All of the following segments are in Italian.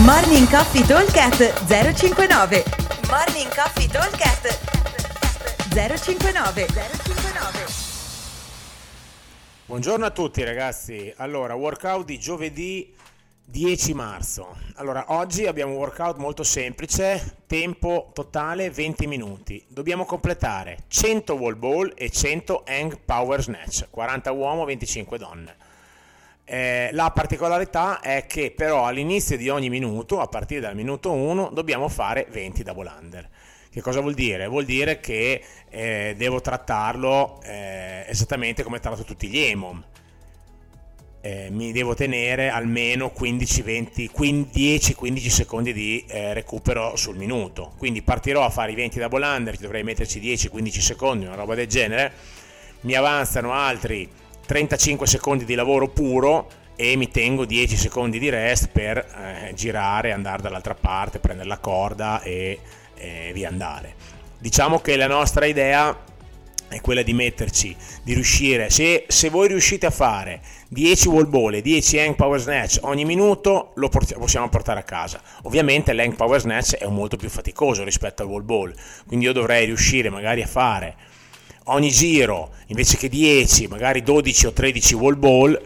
Morning Coffee Talkcast 059 Morning Coffee Talkcast 059 059 Buongiorno a tutti ragazzi, allora workout di giovedì 10 marzo. Allora oggi abbiamo un workout molto semplice, tempo totale 20 minuti. Dobbiamo completare 100 wall ball e 100 hang power snatch, 40 uomo, 25 donne. Eh, la particolarità è che però all'inizio di ogni minuto, a partire dal minuto 1, dobbiamo fare 20 double under. Che cosa vuol dire? Vuol dire che eh, devo trattarlo eh, esattamente come tratto tutti gli EMOM. Eh, mi devo tenere almeno 15-20, 10-15 secondi di eh, recupero sul minuto. Quindi partirò a fare i 20 double under, dovrei metterci 10-15 secondi, una roba del genere. Mi avanzano altri 35 secondi di lavoro puro e mi tengo 10 secondi di rest per eh, girare, andare dall'altra parte, prendere la corda e eh, via. Diciamo che la nostra idea è quella di metterci, di riuscire, se, se voi riuscite a fare 10 wall ball e 10 hang power snatch ogni minuto, lo port- possiamo portare a casa. Ovviamente l'hang power snatch è molto più faticoso rispetto al wall ball, quindi io dovrei riuscire magari a fare ogni giro invece che 10, magari 12 o 13 wall ball,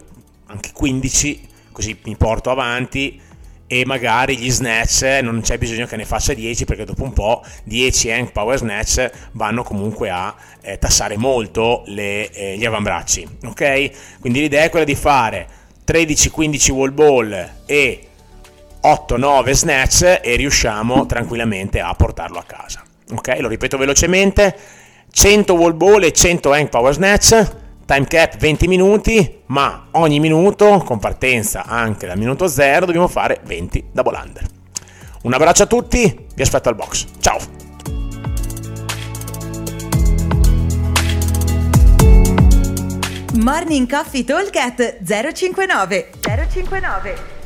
anche 15, così mi porto avanti e magari gli snatch non c'è bisogno che ne faccia 10 perché dopo un po' 10 hang power snatch vanno comunque a eh, tassare molto le, eh, gli avambracci ok? Quindi l'idea è quella di fare 13-15 wall ball e 8-9 snatch e riusciamo tranquillamente a portarlo a casa ok? Lo ripeto velocemente 100 wall ball e 100 hang power snatch, time cap 20 minuti, ma ogni minuto, con partenza anche dal minuto 0, dobbiamo fare 20 double under. Un abbraccio a tutti, vi aspetto al box. Ciao! Morning Coffee Talk 059 059